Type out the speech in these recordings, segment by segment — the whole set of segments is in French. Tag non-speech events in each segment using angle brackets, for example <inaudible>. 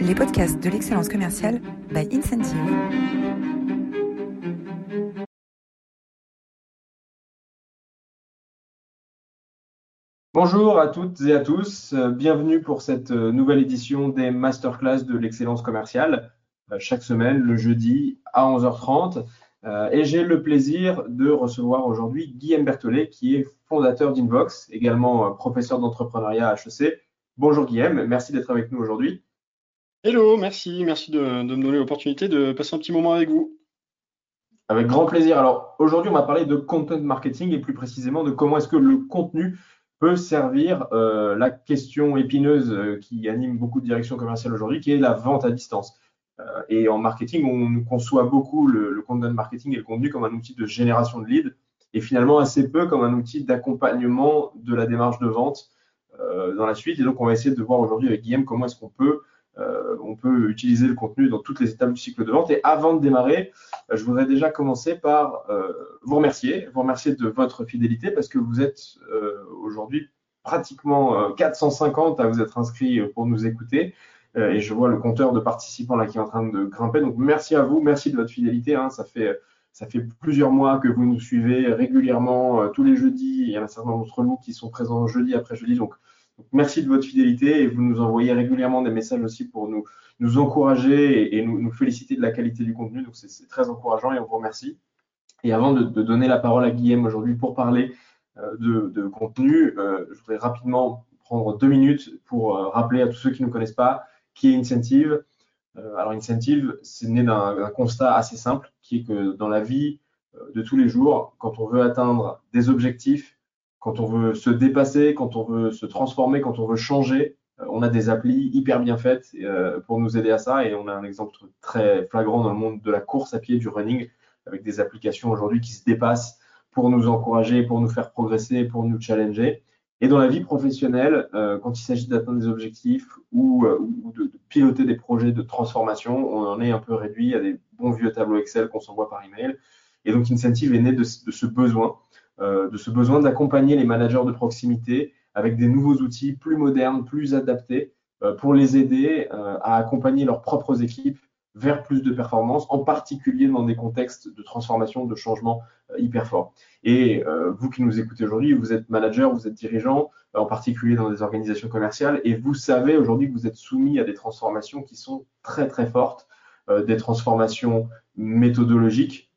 les podcasts de l'excellence commerciale by Incentive. Bonjour à toutes et à tous, bienvenue pour cette nouvelle édition des masterclass de l'excellence commerciale, euh, chaque semaine le jeudi à 11h30. Euh, et j'ai le plaisir de recevoir aujourd'hui Guillaume Berthollet, qui est fondateur d'Invox, également euh, professeur d'entrepreneuriat à HEC. Bonjour Guillaume, merci d'être avec nous aujourd'hui. Hello, merci, merci de, me donner l'opportunité de passer un petit moment avec vous. Avec grand plaisir. Alors aujourd'hui, on va parler de content marketing et plus précisément de comment est-ce que le contenu peut servir euh, la question épineuse euh, qui anime beaucoup de directions commerciales aujourd'hui, qui est la vente à distance. Euh, et en marketing, on conçoit beaucoup le, content marketing et le contenu comme un outil de génération de leads et finalement assez peu comme un outil d'accompagnement de la démarche de vente dans la suite. Et donc, on va essayer de voir aujourd'hui avec Guillaume comment est-ce qu'on peut euh, on peut utiliser le contenu dans toutes les étapes du cycle de vente. Et avant de démarrer, euh, je voudrais déjà commencer par euh, vous remercier, vous remercier de votre fidélité parce que vous êtes aujourd'hui pratiquement 450 à vous être inscrits pour nous écouter. et je vois le compteur de participants là qui est en train de grimper. Donc merci à vous, merci de votre fidélité. Hein. ça fait plusieurs mois que vous nous suivez régulièrement tous les jeudis. Il y en a certains d'entre nous qui sont présents jeudi après jeudi. Donc merci de votre fidélité et vous nous envoyez régulièrement des messages aussi pour nous, nous encourager et, nous, féliciter de la qualité du contenu. Donc, c'est très encourageant et on vous remercie. Et avant de, donner la parole à Guillaume aujourd'hui pour parler euh, de, contenu, euh, je voudrais rapidement prendre deux minutes pour euh, rappeler à tous ceux qui ne connaissent pas qui est Incentive. alors, Incentive, c'est né d'un constat assez simple qui est que dans la vie de tous les jours, quand on veut atteindre des objectifs, quand on veut se dépasser, quand on veut se transformer, quand on veut changer, euh, on a des applis hyper bien faites euh, pour nous aider à ça. Et on a un exemple très flagrant dans le monde de la course à pied, du running, avec des applications aujourd'hui qui se dépassent pour nous encourager, pour nous faire progresser, pour nous challenger. Et dans la vie professionnelle, euh, quand il s'agit d'atteindre des objectifs ou, de, piloter des projets de transformation, on en est un peu réduit à des bons vieux tableaux Excel qu'on s'envoie par email. Et donc, Incentive est né de ce besoin de ce besoin d'accompagner les managers de proximité avec des nouveaux outils plus modernes, plus adaptés euh, pour les aider euh, à accompagner leurs propres équipes vers plus de performance, en particulier dans des contextes de transformation, de changement hyper forts. Et vous qui nous écoutez aujourd'hui, vous êtes manager, vous êtes dirigeant, en particulier dans des organisations commerciales, et vous savez aujourd'hui que vous êtes soumis à des transformations qui sont très très fortes, des transformations méthodologiques,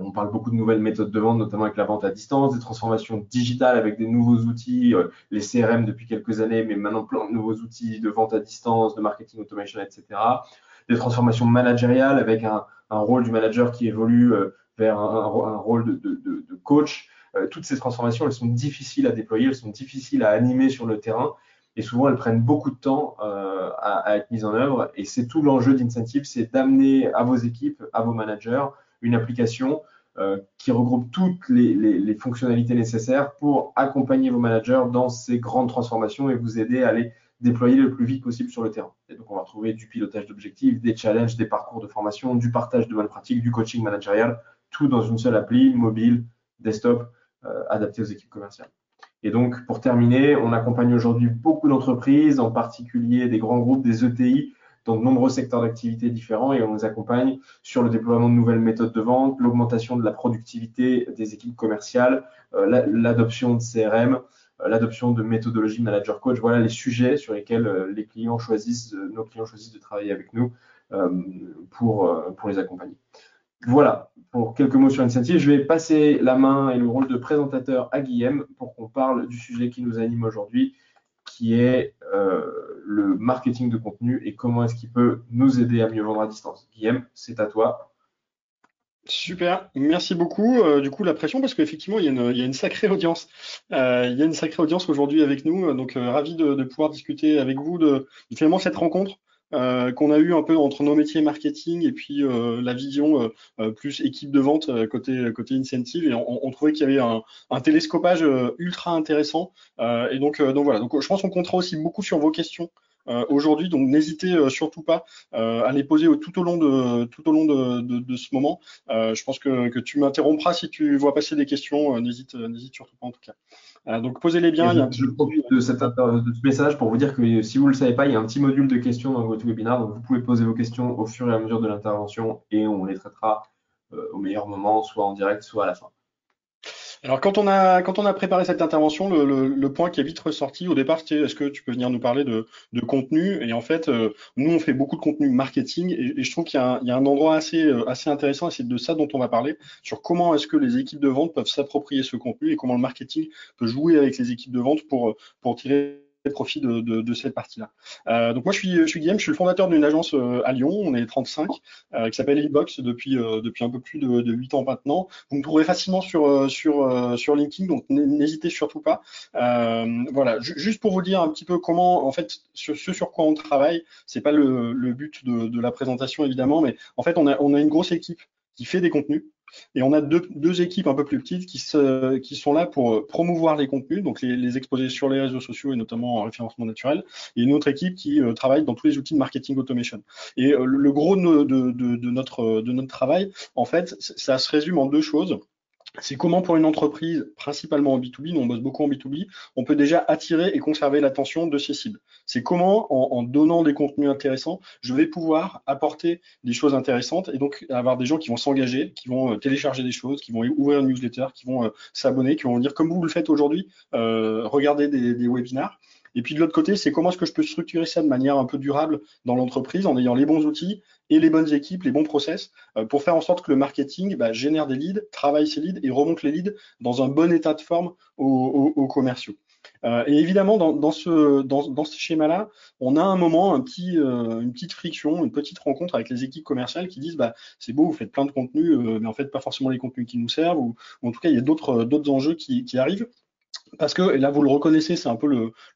on parle beaucoup de nouvelles méthodes de vente, notamment avec la vente à distance, des transformations digitales avec des nouveaux outils, euh, les CRM depuis quelques années, mais maintenant plein de nouveaux outils de vente à distance, de marketing automation, etc. Des transformations managériales avec un, rôle du manager qui évolue euh, vers un, rôle de, coach. Euh, toutes ces transformations, elles sont difficiles à déployer, elles sont difficiles à animer sur le terrain et souvent elles prennent beaucoup de temps à, à, être mises en œuvre. Et c'est tout l'enjeu d'Incentive, c'est d'amener à vos équipes, à vos managers, une application euh, qui regroupe toutes les, fonctionnalités nécessaires pour accompagner vos managers dans ces grandes transformations et vous aider à les déployer le plus vite possible sur le terrain. Et donc, on va trouver du pilotage d'objectifs, des challenges, des parcours de formation, du partage de bonnes pratiques, du coaching managérial, tout dans une seule appli, mobile, desktop, euh, adapté aux équipes commerciales. Et donc, pour terminer, on accompagne aujourd'hui beaucoup d'entreprises, en particulier des grands groupes, des ETI, dans de nombreux secteurs d'activité différents et on les accompagne sur le déploiement de nouvelles méthodes de vente, l'augmentation de la productivité des équipes commerciales, euh, l'adoption de CRM, euh, l'adoption de méthodologie manager coach. Voilà les sujets sur lesquels euh, les clients choisissent, nos clients choisissent de travailler avec nous pour, pour les accompagner. Voilà, pour quelques mots sur Incentive, je vais passer la main et le rôle de présentateur à Guillaume pour qu'on parle du sujet qui nous anime aujourd'hui, qui est euh, le marketing de contenu et comment est-ce qu'il peut nous aider à mieux vendre à distance. Guillaume, c'est à toi. Super, merci beaucoup. Euh, du coup, la pression, parce qu'effectivement, il, il, y a une sacrée audience. Euh, il y a une sacrée audience aujourd'hui avec nous, donc ravi de, de, pouvoir discuter avec vous de, finalement cette rencontre euh, qu'on a eu un peu entre nos métiers marketing et puis euh, la vision euh, plus équipe de vente côté côté incentive. Et on, on trouvait qu'il y avait un, un télescopage ultra intéressant. Et donc donc voilà. Donc je pense qu'on comptera aussi beaucoup sur vos questions aujourd'hui, donc n'hésitez surtout pas à les poser tout au long de tout au long de, ce moment. je pense que, que tu m'interrompras si tu vois passer des questions. n'hésite n'hésite surtout pas en tout cas. donc posez-les bien. je, profite de, cet, de ce message pour vous dire que si vous ne le savez pas, il y a un petit module de questions dans votre webinaire, donc vous pouvez poser vos questions au fur et à mesure de l'intervention et on les traitera au meilleur moment, soit en direct, soit à la fin. Alors quand on a quand on a préparé cette intervention, le, point qui est vite ressorti au départ, c'était est-ce que tu peux venir nous parler de, contenu? Et en fait, euh, nous on fait beaucoup de contenu marketing et, je trouve qu'il y, a un endroit assez euh, assez intéressant et c'est de ça dont on va parler sur comment est-ce que les équipes de vente peuvent s'approprier ce contenu et comment le marketing peut jouer avec les équipes de vente pour pour tirer profit de, de, de cette partie-là. Euh, donc moi je suis, je suis Guillaume, je suis le fondateur d'une agence euh, à Lyon, on est 35, euh, qui s'appelle Inbox depuis euh, depuis un peu plus de, de 8 ans maintenant. Vous me trouverez facilement sur euh, sur sur LinkedIn, donc n'hésitez surtout pas. voilà, juste pour vous dire un petit peu comment, en fait, sur ce sur quoi on travaille, c'est pas le, le but de, de la présentation évidemment, mais en fait on a on a une grosse équipe qui fait des contenus et on a deux, deux, équipes un peu plus petites qui, se, qui sont là pour euh, promouvoir les contenus, donc les, les, exposer sur les réseaux sociaux et notamment en référencement naturel, et une autre équipe qui euh, travaille dans tous les outils de marketing automation. Et euh, le gros de, de, de, notre, de notre travail, en fait, ça se résume en deux choses c'est comment pour une entreprise, principalement en B2B, nous on bosse beaucoup en B2B, on peut déjà attirer et conserver l'attention de ses cibles. C'est comment, en, donnant des contenus intéressants, je vais pouvoir apporter des choses intéressantes et donc avoir des gens qui vont s'engager, qui vont euh, télécharger des choses, qui vont ouvrir une newsletter, qui vont euh, s'abonner, qui vont dire comme vous le faites aujourd'hui, euh, regardez des, des webinars. Et puis de l'autre côté, c'est comment est-ce que je peux structurer ça de manière un peu durable dans l'entreprise en ayant les bons outils et les bonnes équipes, les bons process euh, pour faire en sorte que le marketing bah, génère des leads, travaille ces leads et remonte les leads dans un bon état de forme aux, commerciaux. Euh, et évidemment, dans, ce, dans, ce schéma-là, on a un moment, un petit, euh, une petite friction, une petite rencontre avec les équipes commerciales qui disent bah, c'est beau, vous faites plein de contenus, mais en fait pas forcément les contenus qui nous servent, ou, en tout cas il y a d'autres enjeux qui, qui arrivent parce que, et là vous le reconnaissez, c'est un peu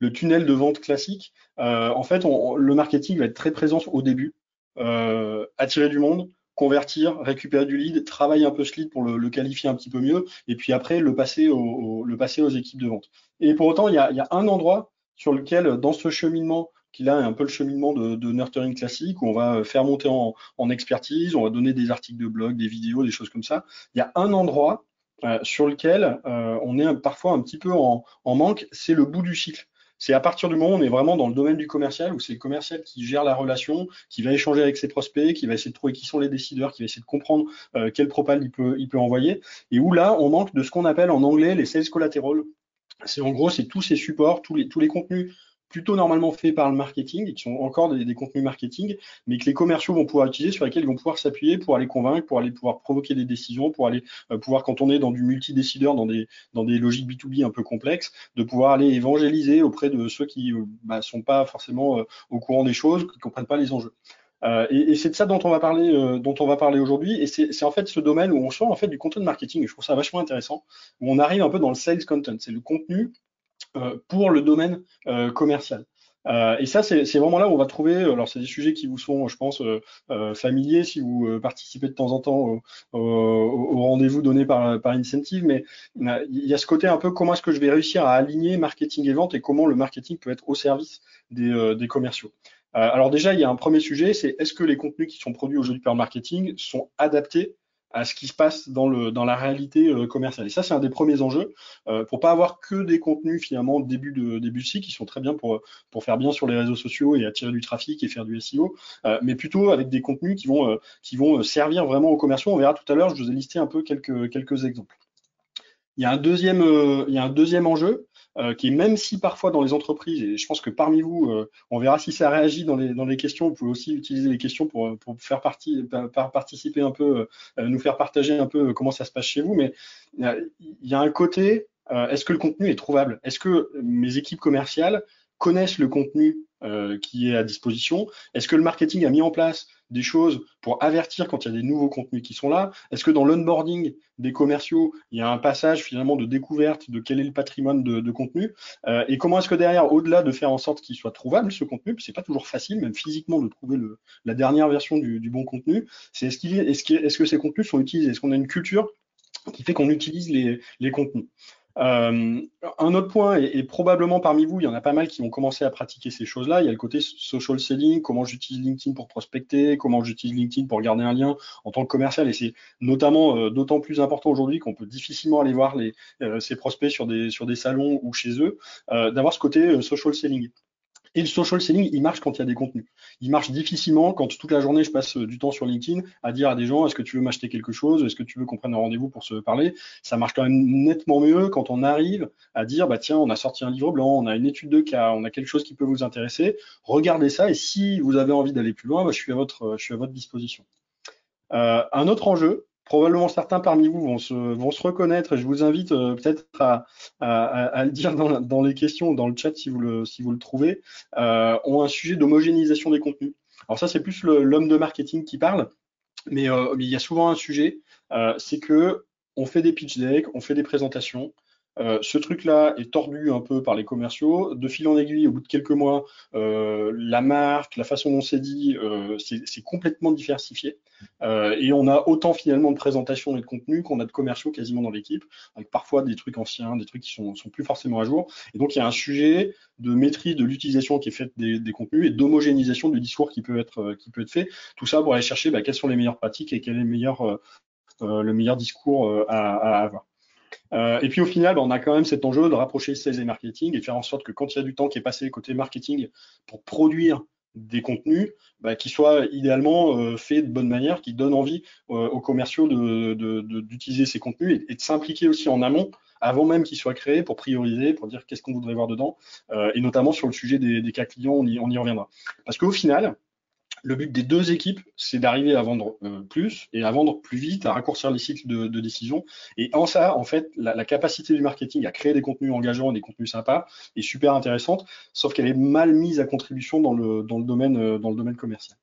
le, tunnel de vente classique. Euh, en fait, le marketing va être très présent au début, euh, attirer du monde, convertir, récupérer du lead, travailler un peu ce lead pour le, qualifier un petit peu mieux, et puis après le passer, le passer aux équipes de vente. Et pour autant, il y a, un endroit sur lequel, dans ce cheminement, qui là est un peu le cheminement de, nurturing classique, où on va faire monter en, en expertise, on va donner des articles de blog, des vidéos, des choses comme ça. Il y a un endroit euh, sur lequel euh, on est parfois un petit peu en, manque, c'est le bout du cycle. C'est à partir du moment où on est vraiment dans le domaine du commercial, où c'est le commercial qui gère la relation, qui va échanger avec ses prospects, qui va essayer de trouver qui sont les décideurs, qui va essayer de comprendre euh, quel propal il peut, envoyer, et où là, on manque de ce qu'on appelle en anglais les sales collateral. C'est en gros, c'est tous ces supports, tous les contenus plutôt normalement faits par le marketing, et qui sont encore des, contenus marketing, mais que les commerciaux vont pouvoir utiliser, sur lesquels ils vont pouvoir s'appuyer pour aller convaincre, pour aller pouvoir provoquer des décisions, pour aller euh, pouvoir, quand on est dans du multi-décideur, dans des, dans des logiques B2B un peu complexes, de pouvoir aller évangéliser auprès de ceux qui ne euh, bah, sont pas forcément euh, au courant des choses, qui ne comprennent pas les enjeux. et, c'est de ça dont on va parler, dont on va parler aujourd'hui. Et c'est en fait ce domaine où on sort en fait du content marketing. Et je trouve ça vachement intéressant. Où on arrive un peu dans le sales content. C'est le contenu pour le domaine euh, commercial. Euh, et ça, c'est vraiment là où on va trouver. Alors, c'est des sujets qui vous sont, je pense, familiers si vous participez de temps en temps au, rendez-vous donné par, par Incentive. Mais il y a ce côté un peu comment est-ce que je vais réussir à aligner marketing et vente et comment le marketing peut être au service des, des commerciaux. alors déjà, il y a un premier sujet, c'est est-ce que les contenus qui sont produits aujourd'hui par le marketing sont adaptés à ce qui se passe dans, la réalité euh, commerciale. Et ça, c'est un des premiers enjeux euh, pour pas avoir que des contenus finalement début de début de cycle qui sont très bien pour faire bien sur les réseaux sociaux et attirer du trafic et faire du SEO, euh, mais plutôt avec des contenus qui vont euh, servir vraiment aux commerciaux. On verra tout à l'heure. Je vous ai listé un peu quelques exemples. Il y a un deuxième enjeu euh, qui même si parfois dans les entreprises, et je pense que parmi vous, euh, on verra si ça réagit dans les, dans les questions, vous pouvez aussi utiliser les questions pour, pour faire partie, participer un peu, euh, nous faire partager un peu comment ça se passe chez vous, mais il y a un côté, est-ce que le contenu est trouvable? Est-ce que mes équipes commerciales connaissent le contenu euh, qui est à disposition. Est-ce que le marketing a mis en place des choses pour avertir quand il y a des nouveaux contenus qui sont là? Est-ce que dans l'onboarding des commerciaux, il y a un passage finalement de découverte de quel est le patrimoine de, contenu? Euh, Et comment est-ce que derrière, au-delà de faire en sorte qu'il soit trouvable ce contenu, c'est pas toujours facile, même physiquement, de trouver la dernière version du, bon contenu, c'est est-ce, qu'il est, est-ce, que ces contenus sont utilisés? Est-ce qu'on a une culture qui fait qu'on utilise les contenus? Euh, un autre point, et, probablement parmi vous, il y en a pas mal qui ont commencé à pratiquer ces choses-là. Il y a le côté social selling, comment j'utilise LinkedIn pour prospecter, comment j'utilise LinkedIn pour garder un lien en tant que commercial. Et c'est notamment euh, d'autant plus important aujourd'hui qu'on peut difficilement aller voir les, euh, ces prospects sur des, sur des salons ou chez eux, d'avoir ce côté social selling. Et le social selling, il marche quand il y a des contenus. Il marche difficilement quand toute la journée je passe euh, du temps sur LinkedIn à dire à des gens est-ce que tu veux m'acheter quelque chose, est-ce que tu veux qu'on prenne un rendez-vous pour se parler? Ça marche quand même nettement mieux quand on arrive à dire bah tiens on a sorti un livre blanc, on a une étude de cas, on a quelque chose qui peut vous intéresser. Regardez ça et si vous avez envie d'aller plus loin, bah, je suis à votre disposition. Euh, un autre enjeu, probablement certains parmi vous vont se, vont se reconnaître et je vous invite euh, peut-être à, à, le dire dans, dans, les questions dans le chat si vous le, si vous le trouvez, euh, ont un sujet d'homogénéisation des contenus. Alors ça, c'est plus l'homme de marketing qui parle, mais, euh, il y a souvent un sujet, euh, c'est que on fait des pitch decks, on fait des présentations, euh, ce truc-là est tordu un peu par les commerciaux. De fil en aiguille, au bout de quelques mois, euh, la marque, la façon dont c'est dit, euh, c'est complètement diversifié. et on a autant finalement de présentations et de contenu qu'on a de commerciaux quasiment dans l'équipe, avec parfois des trucs anciens, des trucs qui sont, sont plus forcément à jour. Et donc il y a un sujet de maîtrise de l'utilisation qui est faite des, contenus et d'homogénéisation du discours qui peut être qui peut être fait. Tout ça pour aller chercher bah, quelles sont les meilleures pratiques et quel est le meilleur le meilleur discours à avoir. Euh, et puis au final, on a quand même cet enjeu de rapprocher sales et marketing et faire en sorte que quand il y a du temps qui est passé côté marketing pour produire des contenus bah, qui soient idéalement euh, faits de bonne manière, qui donnent envie euh, aux commerciaux d'utiliser de, ces contenus et, de s'impliquer aussi en amont avant même qu'ils soient créés pour prioriser, pour dire qu'est-ce qu'on voudrait voir dedans, et notamment sur le sujet des, des cas clients, on y, on y reviendra. Parce qu'au final, le but des deux équipes, c'est d'arriver à vendre euh, plus et à vendre plus vite, à raccourcir les cycles de, décision. Et en ça, en fait, la, capacité du marketing à créer des contenus engageants, des contenus sympas, est super intéressante, sauf qu'elle est mal mise à contribution dans le, dans le, domaine, euh, dans le domaine commercial.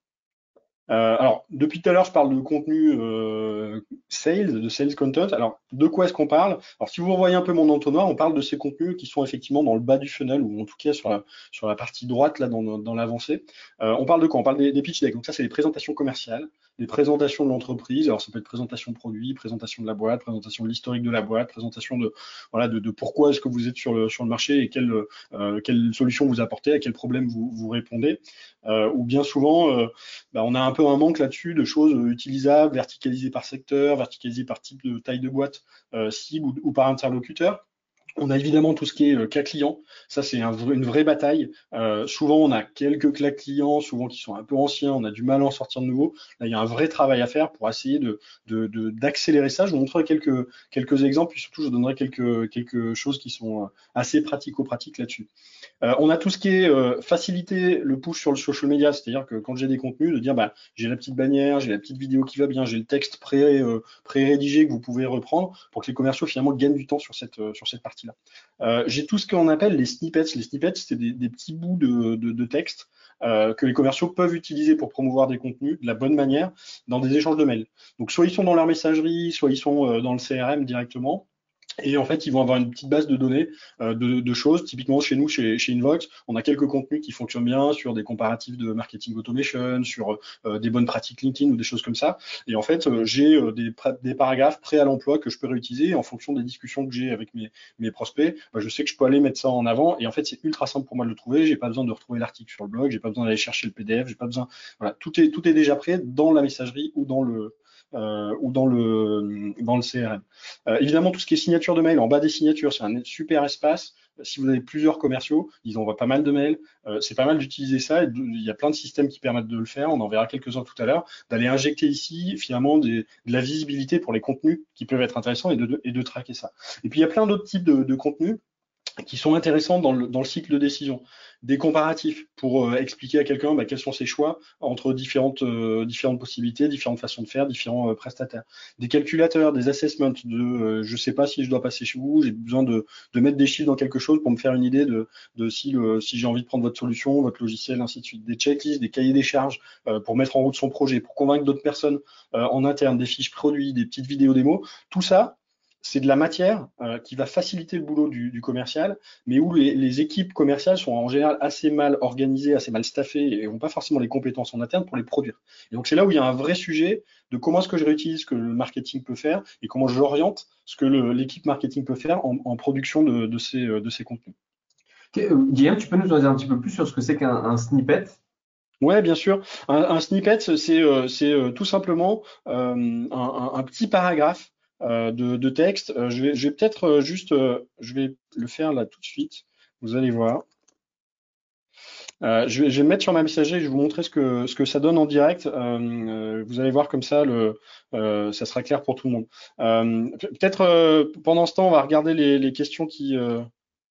Euh, alors, depuis tout à l'heure, je parle de contenu euh, sales, de sales content. Alors, de quoi est-ce qu'on parle? Alors, si vous revoyez un peu mon entonnoir, on parle de ces contenus qui sont effectivement dans le bas du funnel, ou en tout cas sur la, sur la partie droite, là, dans, dans l'avancée. Euh, on parle de quoi? On parle des, des pitch decks. Donc ça, c'est les présentations commerciales des présentations de l'entreprise. Alors, ça peut être présentation de produit, présentation de la boîte, présentation de l'historique de la boîte, présentation de, voilà, de, de pourquoi est-ce que vous êtes sur le, sur le marché et quelle, euh, quelle solution vous apportez, à quel problème vous, vous répondez. Euh, ou bien souvent, euh, bah, on a un peu un manque là-dessus de choses utilisables, verticalisées par secteur, verticalisées par type de taille de boîte euh, cible ou, ou par interlocuteur. On a évidemment tout ce qui est euh, cas client. Ça, c'est une vraie bataille. Euh, souvent, on a quelques cas clients, souvent qui sont un peu anciens. On a du mal à en sortir de nouveau. Là, il y a un vrai travail à faire pour essayer d'accélérer ça. Je vous montrerai quelques exemples, puis surtout, je donnerai quelques quelques choses qui sont euh, assez pratico-pratiques là-dessus. on a tout ce qui est faciliter le push sur le social media, c'est-à-dire que quand j'ai des contenus, de dire bah j'ai la petite bannière, j'ai la petite vidéo qui va bien, j'ai le texte pré pré-rédigé que vous pouvez reprendre pour que les commerciaux finalement gagnent du temps sur cette partie euh, j'ai tout ce qu'on appelle les snippets. Les snippets, c'est des, petits bouts de, texte euh, que les commerciaux peuvent utiliser pour promouvoir des contenus de la bonne manière dans des échanges de mails. Donc soit ils sont dans leur messagerie, soit ils sont euh, dans le CRM directement. Et en fait, ils vont avoir une petite base de données euh, de, de, choses. Typiquement, chez nous, chez, chez Invox, on a quelques contenus qui fonctionnent bien sur des comparatifs de marketing automation, sur euh, des bonnes pratiques LinkedIn ou des choses comme ça. Et en fait, euh, j'ai des, des, paragraphes prêts à l'emploi que je peux réutiliser en fonction des discussions que j'ai avec mes, mes prospects. Bah, je sais que je peux aller mettre ça en avant. Et en fait, c'est ultra simple pour moi de le trouver. J'ai pas besoin de retrouver l'article sur le blog. J'ai pas besoin d'aller chercher le PDF. J'ai pas besoin. Voilà, tout est tout est déjà prêt dans la messagerie ou dans le euh, ou dans le, dans le CRM. Euh, évidemment, tout ce qui est signature de mail, en bas des signatures, c'est un super espace. Si vous avez plusieurs commerciaux, ils envoient pas mal de mails. Euh, c'est pas mal d'utiliser ça. il y a plein de systèmes qui permettent de le faire. On en verra quelques-uns tout à l'heure. D'aller injecter ici, finalement, de la visibilité pour les contenus qui peuvent être intéressants et de, et de traquer ça. Et puis, il y a plein d'autres types de, de contenus qui sont intéressants dans le, dans le, cycle de décision. Des comparatifs pour euh, expliquer à quelqu'un bah, quels sont ses choix entre différentes, euh, différentes possibilités, différentes façons de faire, différents euh, prestataires. Des calculateurs, des assessments de je sais pas si je dois passer chez vous, j'ai besoin de, de, mettre des chiffres dans quelque chose pour me faire une idée de, de si, si j'ai envie de prendre votre solution, votre logiciel, ainsi de suite. Des checklists, des cahiers des charges pour mettre en route son projet, pour convaincre d'autres personnes en interne, des fiches produits, des petites vidéos démos. Tout ça, c'est de la matière euh, qui va faciliter le boulot du, commercial, mais où les, équipes commerciales sont en général assez mal organisées, assez mal staffées et n'ont pas forcément les compétences en interne pour les produire. Et donc c'est là où il y a un vrai sujet de comment est-ce que je réutilise ce que le marketing peut faire et comment j'oriente ce que l'équipe marketing peut faire en, production de, ces, de ces contenus. Euh, Guillaume, tu peux nous en dire un petit peu plus sur ce que c'est qu'un snippet? Ouais, bien sûr. Un, snippet, c'est euh, tout simplement un, petit paragraphe euh, de, texte. Euh, je vais, peut-être euh, juste, je vais le faire là tout de suite. Vous allez voir. je, vais, mettre sur ma messagerie et je vais vous montrer ce que, ce que ça donne en direct. vous allez voir comme ça, le, ça sera clair pour tout le monde. Peut-être pendant ce temps, on va regarder les, questions qui,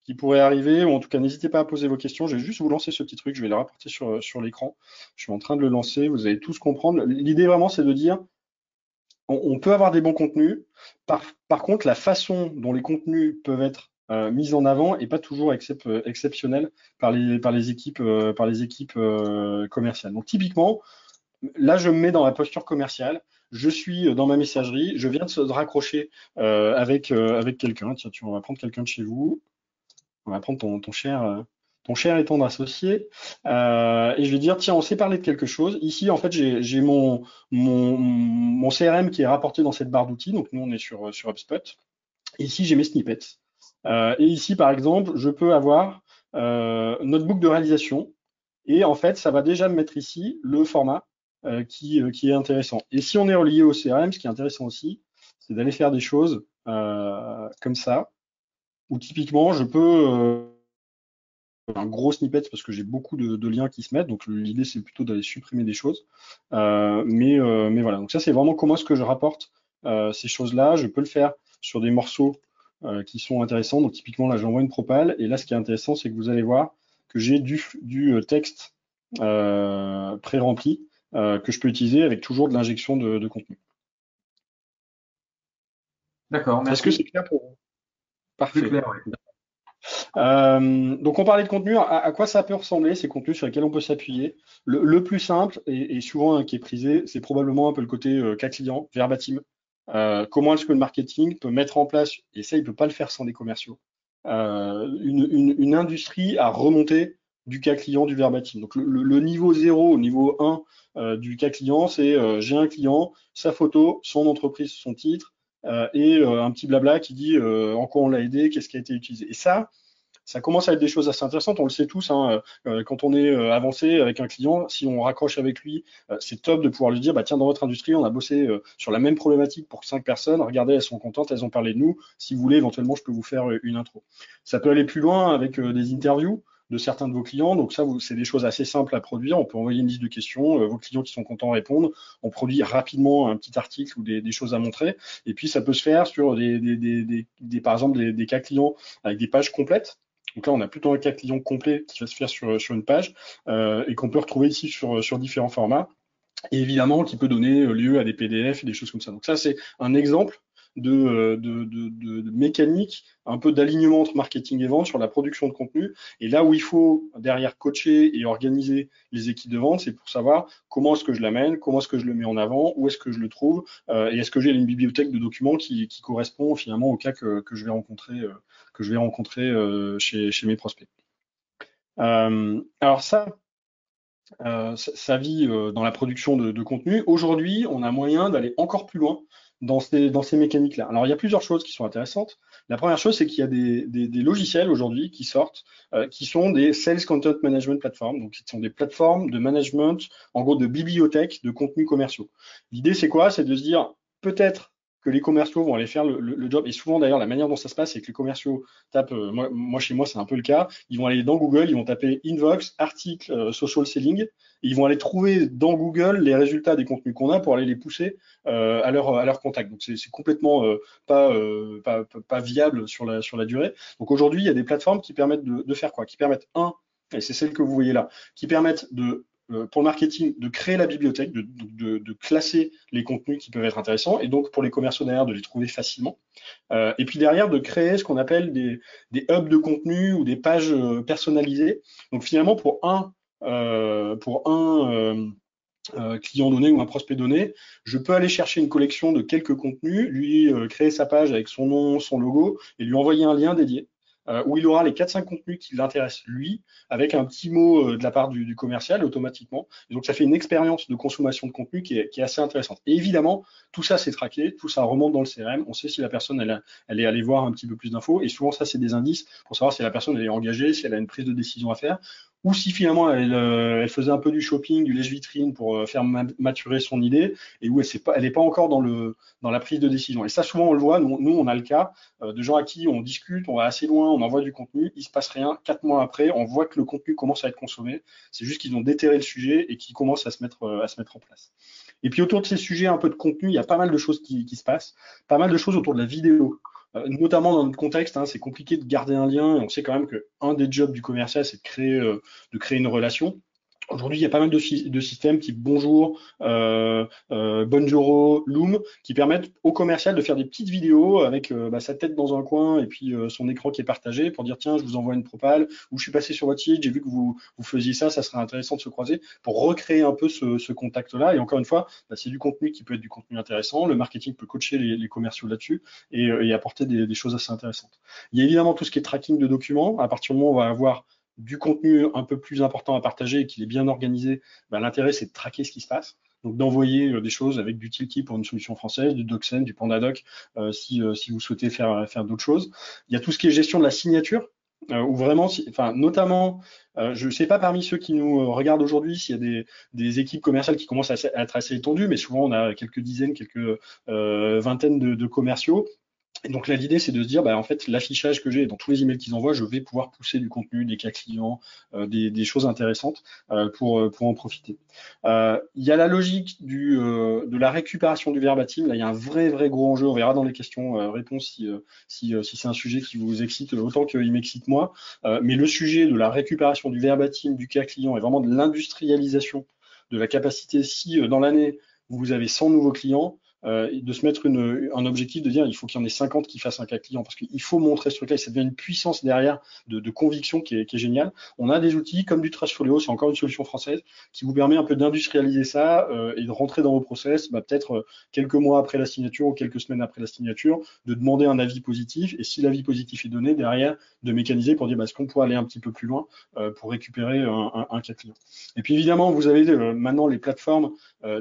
qui pourraient arriver, ou en tout cas, n'hésitez pas à poser vos questions. Je vais juste vous lancer ce petit truc, je vais le rapporter sur, sur l'écran. Je suis en train de le lancer, vous allez tous comprendre. L'idée vraiment, c'est de dire, on, peut avoir des bons contenus. Par, contre, la façon dont les contenus peuvent être euh, mis en avant n'est pas toujours euh, exceptionnelle par les, équipes, euh, commerciales. Donc typiquement, là, je me mets dans la posture commerciale. Je suis dans ma messagerie. Je viens de se raccrocher avec, quelqu'un. Tiens, tu, on va prendre quelqu'un de chez vous. On va prendre ton cher ton cher et ton associé, euh, et je vais dire, tiens, on s'est parlé de quelque chose. Ici, en fait, j'ai mon, mon, mon, CRM qui est rapporté dans cette barre d'outils. Donc, nous, on est sur, sur HubSpot. ici, j'ai mes snippets. Euh, et ici, par exemple, je peux avoir euh, notre de réalisation. Et en fait, ça va déjà me mettre ici le format euh, qui, euh, qui est intéressant. Et si on est relié au CRM, ce qui est intéressant aussi, c'est d'aller faire des choses euh, comme ça, où typiquement, je peux un gros snippet parce que j'ai beaucoup de, liens qui se mettent. Donc l'idée c'est plutôt d'aller supprimer des choses. Euh, mais, euh, mais voilà, donc ça c'est vraiment comment est-ce que je rapporte euh, ces choses-là. Je peux le faire sur des morceaux qui sont intéressants. Donc typiquement là j'envoie une propale et là ce qui est intéressant c'est que vous allez voir que j'ai du, du texte pré-rempli que je peux utiliser avec toujours de l'injection de, contenu. D'accord. Est-ce que c'est clair pour vous? Parfait. Euh, donc on parlait de contenu, à, quoi ça peut ressembler ces contenus sur lesquels on peut s'appuyer? Le, plus simple et, souvent hein, qui est prisé, c'est probablement un peu le côté euh, cas client, verbatim. Euh, comment est-ce que le marketing peut mettre en place, et ça il peut pas le faire sans des commerciaux, une, industrie à remonter du cas client du verbatim. Donc le, niveau 0 au niveau 1 du cas client, c'est j'ai un client, sa photo, son entreprise, son titre, et un petit blabla qui dit en quoi on l'a aidé, qu'est-ce qui a été utilisé. Et ça, ça commence à être des choses assez intéressantes. On le sait tous, hein, euh, quand on est euh, avancé avec un client, si on raccroche avec lui, euh, c'est top de pouvoir lui dire, bah tiens, dans votre industrie, on a bossé sur la même problématique pour cinq personnes. Regardez, elles sont contentes, elles ont parlé de nous. Si vous voulez, éventuellement, je peux vous faire une intro. Ça peut aller plus loin avec des interviews de certains de vos clients. Donc ça, c'est des choses assez simples à produire. On peut envoyer une liste de questions. vos clients qui sont contents répondent. On produit rapidement un petit article ou des, choses à montrer. Et puis ça peut se faire sur des, des par exemple des, cas clients avec des pages complètes. Donc là, on a plutôt un cas client complet qui va se faire sur, une page euh, et qu'on peut retrouver ici sur, sur différents formats. Et évidemment, qui peut donner lieu à des PDF et des choses comme ça. Donc ça, c'est un exemple de, de, mécanique, un peu d'alignement entre marketing et vente sur la production de contenu. Et là où il faut derrière coacher et organiser les équipes de vente, c'est pour savoir comment est-ce que je l'amène, comment est-ce que je le mets en avant, où est-ce que je le trouve, euh, et est-ce que j'ai une bibliothèque de documents qui, correspond finalement au cas que, je vais rencontrer, euh, euh, chez, mes prospects. alors ça, euh, ça vit dans la production de contenu. Aujourd'hui, on a moyen d'aller encore plus loin dans ces, dans ces mécaniques-là. Alors, il y a plusieurs choses qui sont intéressantes. La première chose, c'est qu'il y a des, des, des logiciels aujourd'hui qui sortent, euh, qui sont des Sales Content Management Platforms. Donc, ce sont des plateformes de management, en gros, de bibliothèques de contenus commerciaux. L'idée, c'est quoi? C'est de se dire, peut-être que les commerciaux vont aller faire le, job. Et souvent, d'ailleurs, la manière dont ça se passe, c'est que les commerciaux tapent, euh, moi, chez moi, c'est un peu le cas, ils vont aller dans Google, ils vont taper Invox, article, euh, social selling, ils vont aller trouver dans Google les résultats des contenus qu'on a pour aller les pousser euh, à, leur, à leur contact. Donc, c'est complètement pas, pas, pas, viable sur la, sur la durée. Donc, aujourd'hui, il y a des plateformes qui permettent de, de faire quoi? Qui permettent, un, et c'est celle que vous voyez là, qui permettent de pour le marketing de créer la bibliothèque, de, classer les contenus qui peuvent être intéressants, et donc pour les commerciaux derrière de les trouver facilement. Euh, et puis derrière de créer ce qu'on appelle des, hubs de contenu ou des pages euh, personnalisées. Donc finalement pour un, euh, client donné ou un prospect donné, je peux aller chercher une collection de quelques contenus, lui euh, créer sa page avec son nom, son logo et lui envoyer un lien dédié euh, où il aura les 4-5 contenus qui l'intéressent lui, avec un petit mot de la part du, commercial automatiquement. donc ça fait une expérience de consommation de contenu qui est, assez intéressante. Et évidemment, tout ça c'est traqué, tout ça remonte dans le CRM. On sait si la personne elle, elle est allée voir un petit peu plus d'infos. Et souvent ça c'est des indices pour savoir si la personne elle est engagée, si elle a une prise de décision à faire, ou si finalement euh, elle, faisait un peu du shopping, du lèche-vitrine pour euh, faire maturer son idée, et où elle n'est pas, pas encore dans, la prise de décision. Et ça, souvent, on le voit, nous, on a le cas euh, de gens à qui on discute, on va assez loin, on envoie du contenu, il se passe rien, quatre mois après, on voit que le contenu commence à être consommé. C'est juste qu'ils ont déterré le sujet et qu'ils commencent à se, mettre, en place. Et puis autour de ces sujets, un peu de contenu, il y a pas mal de choses qui se passent, pas mal de choses autour de la vidéo. Euh, notamment dans notre contexte, hein, c'est compliqué de garder un lien. Et on sait quand même qu'un des jobs du commercial, c'est de euh, de créer une relation. Aujourd'hui, il y a pas mal de, systèmes type Bonjour, euh, euh, Bonjour, Loom, qui permettent au commercial de faire des petites vidéos avec euh, bah, sa tête dans un coin et puis euh, son écran qui est partagé pour dire tiens, je vous envoie une propale ou je suis passé sur votre site, j'ai vu que vous, vous faisiez ça, ça serait intéressant de se croiser pour recréer un peu ce, ce contact-là. Et encore une fois, bah, c'est du contenu qui peut être du contenu intéressant. Le marketing peut coacher les, les commerciaux là-dessus et, euh, et, apporter des, des choses assez intéressantes. Il y a évidemment tout ce qui est tracking de documents. À partir du moment où on va avoir du contenu un peu plus important à partager et qu'il est bien organisé, ben, l'intérêt c'est de traquer ce qui se passe. Donc d'envoyer euh, des choses avec du Tilki pour une solution française, du DocSend, du PandaDoc, euh, si, euh, si vous souhaitez faire, faire d'autres choses. Il y a tout ce qui est gestion de la signature, où vraiment, enfin, notamment, je ne sais pas parmi ceux qui nous regardent aujourd'hui s'il y a des, équipes commerciales qui commencent à, être assez étendues, mais souvent on a quelques dizaines, quelques vingtaines de commerciaux et donc là, l'idée, c'est de se dire, bah, en fait, l'affichage que j'ai dans tous les emails qu'ils envoient, je vais pouvoir pousser du contenu, des cas clients, euh, des, choses intéressantes euh, pour, euh, pour en profiter. Il y a la logique du, de la récupération du verbatim. Là, il y a un vrai, vrai gros enjeu. On verra dans les questions-réponses si, si, si c'est un sujet qui vous excite autant qu'il m'excite moi. mais le sujet de la récupération du verbatim, du cas client et vraiment de l'industrialisation de la capacité, si dans l'année, vous avez 100 nouveaux clients, euh, de se mettre une, un objectif de dire il faut qu'il y en ait 50 qui fassent un cas client parce qu'il faut montrer ce truc-là et ça devient une puissance derrière de, de conviction qui est, qui est, géniale. On a des outils comme du Trashfolio, c'est encore une solution française qui vous permet un peu d'industrialiser ça euh, et de rentrer dans vos process, bah, peut-être euh, quelques mois après la signature ou quelques semaines après la signature, de demander un avis positif et si l'avis positif est donné derrière, de mécaniser pour dire bah, est-ce qu'on pourrait aller un petit peu plus loin euh, pour récupérer un, un, cas client. Et puis évidemment, vous avez euh, maintenant les plateformes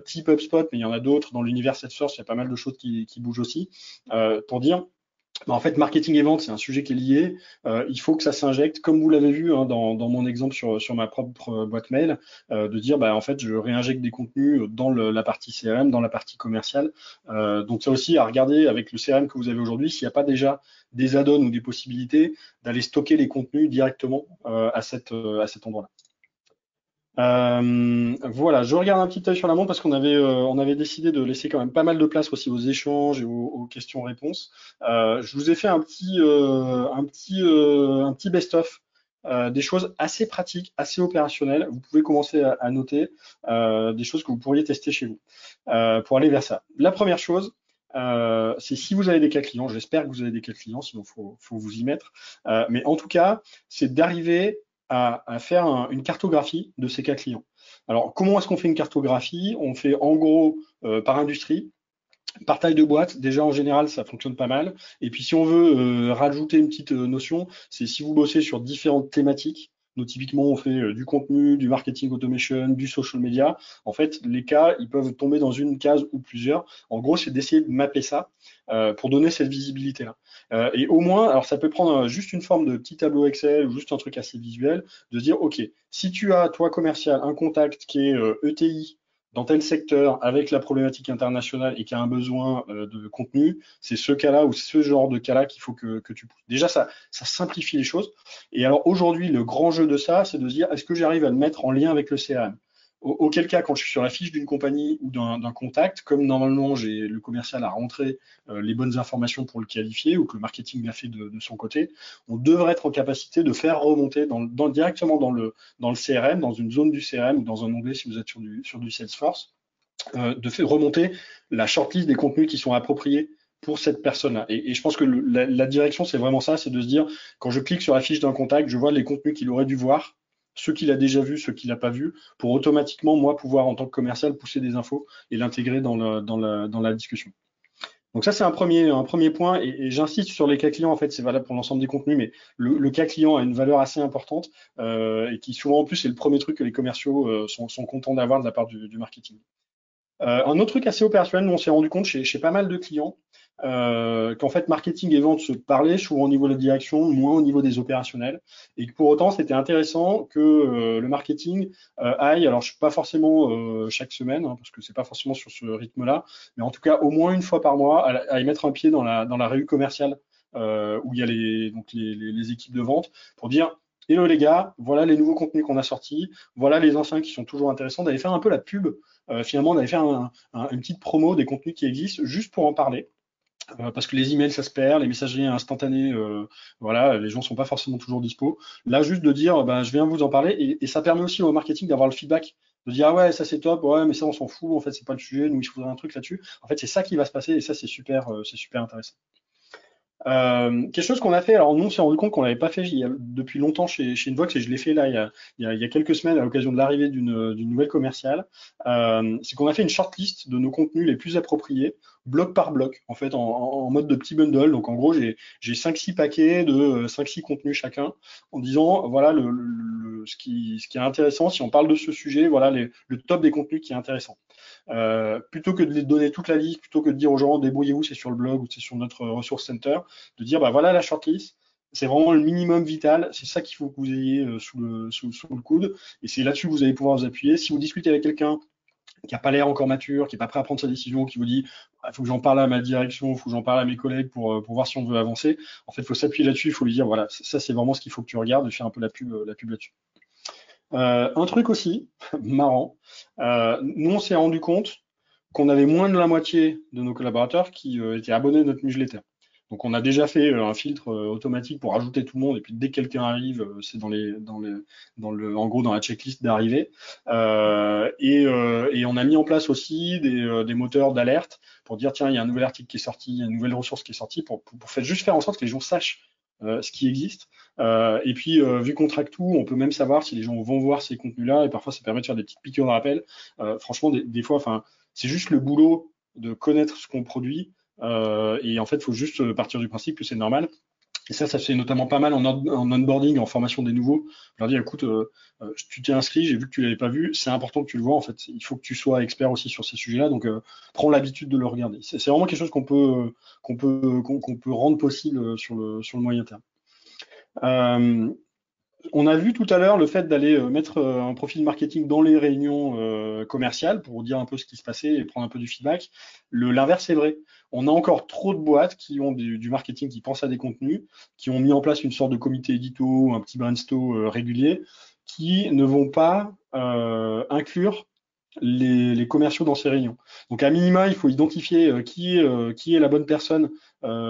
type HubSpot, mais il y en a d'autres dans l'univers Il y a pas mal de choses qui, bougent aussi, euh, pour dire bah, en fait, marketing et vente, c'est un sujet qui est lié. Euh, il faut que ça s'injecte, comme vous l'avez vu hein, dans, mon exemple sur, ma propre boîte mail, euh, de dire, bah, en fait, je réinjecte des contenus dans la partie CRM, dans la partie commerciale. donc, ça aussi à regarder avec le CRM que vous avez aujourd'hui, s'il n'y a pas déjà des add-ons ou des possibilités d'aller stocker les contenus directement à cet endroit-là. Euh, voilà, je regarde un petit œil sur la montre parce qu'on avait, euh, avait décidé de laisser quand même pas mal de place aussi aux échanges et aux, questions-réponses. Euh, je vous ai fait un petit, un petit, un petit best-of. des choses assez pratiques, assez opérationnelles. Vous pouvez commencer à, noter des choses que vous pourriez tester chez vous pour aller vers ça. La première chose, c'est si vous avez des cas clients, j'espère que vous avez des cas clients, sinon faut, faut, vous y mettre. mais en tout cas, c'est d'arriver à, faire une cartographie de ces cas clients. Alors, comment est-ce qu'on fait une cartographie? On fait en gros euh, par industrie, par taille de boîte, déjà en général, ça fonctionne pas mal. Et puis si on veut euh, rajouter une petite euh, notion, c'est si vous bossez sur différentes thématiques, nous, typiquement, on fait euh, du contenu, du marketing automation, du social media. En fait, les cas, ils peuvent tomber dans une case ou plusieurs. En gros, c'est d'essayer de mapper ça euh, pour donner cette visibilité-là. Euh, et au moins, alors ça peut prendre juste une forme de petit tableau Excel ou juste un truc assez visuel, de dire, OK, si tu as, toi, commercial, un contact qui est ETI, dans tel secteur avec la problématique internationale et qui a un besoin euh, de contenu, c'est ce cas-là ou ce genre de cas-là qu'il faut que, tu pousses. Déjà, ça, ça simplifie les choses. Et alors aujourd'hui, le grand jeu de ça, c'est de se dire, est-ce que j'arrive à le mettre en lien avec le CRM Auquel cas, quand je suis sur la fiche d'une compagnie ou d'un contact, comme normalement j'ai le commercial a rentré euh, les bonnes informations pour le qualifier ou que le marketing l'a fait de, son côté, on devrait être en capacité de faire remonter dans, directement dans le, dans le CRM, dans une zone du CRM ou dans un onglet si vous êtes sur du, sur du Salesforce, euh, de faire remonter la shortlist des contenus qui sont appropriés pour cette personne-là. Et, je pense que la, la direction, c'est vraiment ça, c'est de se dire, quand je clique sur la fiche d'un contact, je vois les contenus qu'il aurait dû voir ce qu'il a déjà vu, ce qu'il n'a pas vu, pour automatiquement, moi, pouvoir, en tant que commercial, pousser des infos et l'intégrer dans, la, discussion. Donc ça, c'est un premier, point, et, j'insiste sur les cas clients, en fait, c'est valable pour l'ensemble des contenus, mais le, cas client a une valeur assez importante, euh, et qui souvent, en plus, c'est le premier truc que les commerciaux euh, sont, contents d'avoir de la part du, marketing. Euh, un autre truc assez opérationnel, on s'est rendu compte chez, pas mal de clients, euh, qu'en fait marketing et vente se parlaient souvent au niveau de la direction, moins au niveau des opérationnels, et que pour autant c'était intéressant que euh, le marketing euh, aille, alors je suis pas forcément chaque semaine, hein, parce que c'est pas forcément sur ce rythme-là, mais en tout cas au moins une fois par mois, à, y mettre un pied dans la dans revue commerciale où il y a les, équipes de vente pour dire Hello les gars, voilà les nouveaux contenus qu'on a sortis, voilà les anciens qui sont toujours intéressants, d'aller faire un peu la pub, finalement d'aller faire un, une petite promo des contenus qui existent juste pour en parler. Euh, parce que les emails ça se perd, les messageries instantanées, euh, voilà, les gens sont pas forcément toujours dispo. Là, juste de dire, ben, je viens vous en parler, et, ça permet aussi au marketing d'avoir le feedback, de dire ah ouais, ça c'est top, ouais, mais ça on s'en fout, en fait c'est pas le sujet, nous il faudrait un truc là-dessus. En fait, c'est ça qui va se passer, et ça c'est super, euh, c'est super intéressant. Euh, quelque chose qu'on a fait, alors nous on s'est rendu compte qu'on l'avait pas fait il y a, depuis longtemps chez, chez Invox et je l'ai fait là il y, a, il, y a, il y a, quelques semaines à l'occasion de l'arrivée d'une nouvelle commerciale, euh, c'est qu'on a fait une shortlist de nos contenus les plus appropriés, bloc par bloc, en fait en, en mode de petit bundle. Donc en gros j'ai 5-6 paquets de 5-6 euh, contenus chacun en disant voilà le, le, ce, qui, ce qui est intéressant, si on parle de ce sujet, voilà les, le top des contenus qui est intéressant. Euh, plutôt que de les donner toute la liste, plutôt que de dire aux gens débrouillez-vous, c'est sur le blog ou c'est sur notre ressource center, de dire bah voilà la shortlist, c'est vraiment le minimum vital, c'est ça qu'il faut que vous ayez euh, sous, le, coude, et c'est là-dessus que vous allez pouvoir vous appuyer. Si vous discutez avec quelqu'un qui n'a pas l'air encore mature, qui n'est pas prêt à prendre sa décision, qui vous dit il ah, faut que j'en parle à ma direction, il faut que j'en parle à mes collègues pour, euh, voir si on veut avancer. En fait, il faut s'appuyer là-dessus, il faut lui dire voilà, ça c'est vraiment ce qu'il faut que tu regardes et faire un peu la pub là-dessus. Euh, un truc aussi <laughs> marrant, euh, nous on s'est rendu compte qu'on avait moins de la moitié de nos collaborateurs qui euh, étaient abonnés à notre newsletter. Donc on a déjà fait un filtre automatique pour ajouter tout le monde et puis dès que quelqu'un arrive, c'est dans les dans les dans le en gros dans la checklist d'arrivée. et, on a mis en place aussi des, moteurs d'alerte pour dire tiens il y a un nouvel article qui est sorti, il y a une nouvelle ressource qui est sortie pour, faire juste faire en sorte que les gens sachent ce qui existe. Euh, et puis, euh, vu qu'on traque tout, on peut même savoir si les gens vont voir ces contenus-là. Et parfois, ça permet de faire des petites piqûres de rappel. franchement, des, fois, c'est juste le boulot de connaître ce qu'on produit. et en fait, il faut juste partir du principe que c'est normal. Et ça, ça fait notamment pas mal en, onboarding, en formation des nouveaux. Je leur dis, écoute, tu t'es inscrit, j'ai vu que tu l'avais pas vu, c'est important que tu le vois. En fait, il faut que tu sois expert aussi sur ces sujets-là. Donc, prends l'habitude de le regarder. C'est vraiment quelque chose qu'on peut qu'on peut qu'on peut rendre possible sur le sur le moyen terme. Euh, on a vu tout à l'heure le fait d'aller euh, mettre euh, un profil marketing dans les réunions commerciales pour dire un peu ce qui se passait et prendre un peu du feedback. L'inverse est vrai. On a encore trop de boîtes qui ont du, marketing, qui pensent à des contenus, qui ont mis en place une sorte de comité édito, un petit brainstorm régulier, qui ne vont pas inclure les, commerciaux dans ces réunions. Donc à minima, il faut identifier qui, est, qui est la bonne personne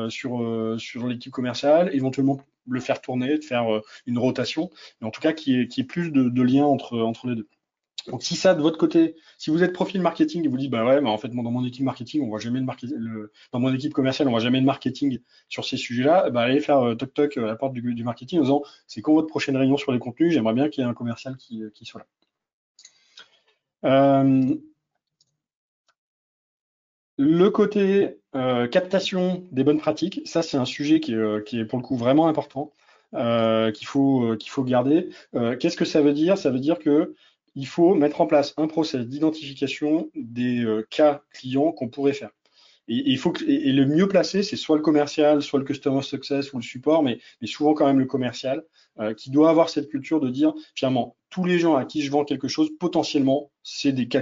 sur, sur l'équipe commerciale, éventuellement le faire tourner, de faire euh, une rotation, mais en tout cas qui est, plus de, de lien entre, les deux. Donc si ça de votre côté, si vous êtes profil marketing et vous dites bah ouais, bah en fait dans mon équipe marketing on voit jamais de marketing, dans mon équipe commerciale on voit jamais de marketing sur ces sujets-là, bah allez faire euh, toc toc à la porte du, marketing en disant c'est quand votre prochaine réunion sur les contenus, j'aimerais bien qu'il y ait un commercial qui, qui soit là. Euh, le côté euh, captation des bonnes pratiques, ça c'est un sujet qui est, euh, est, pour le coup vraiment important, qu'il faut, qu'il faut garder. Qu'est-ce que ça veut dire? Ça veut dire que il faut mettre en place un process d'identification des cas clients qu'on pourrait faire. Et, faut et, le mieux placé, c'est soit le commercial, soit le customer success ou le support, mais, mais souvent quand même le commercial, qui doit avoir cette culture de dire finalement tous les gens à qui je vends quelque chose, potentiellement, c'est des cas,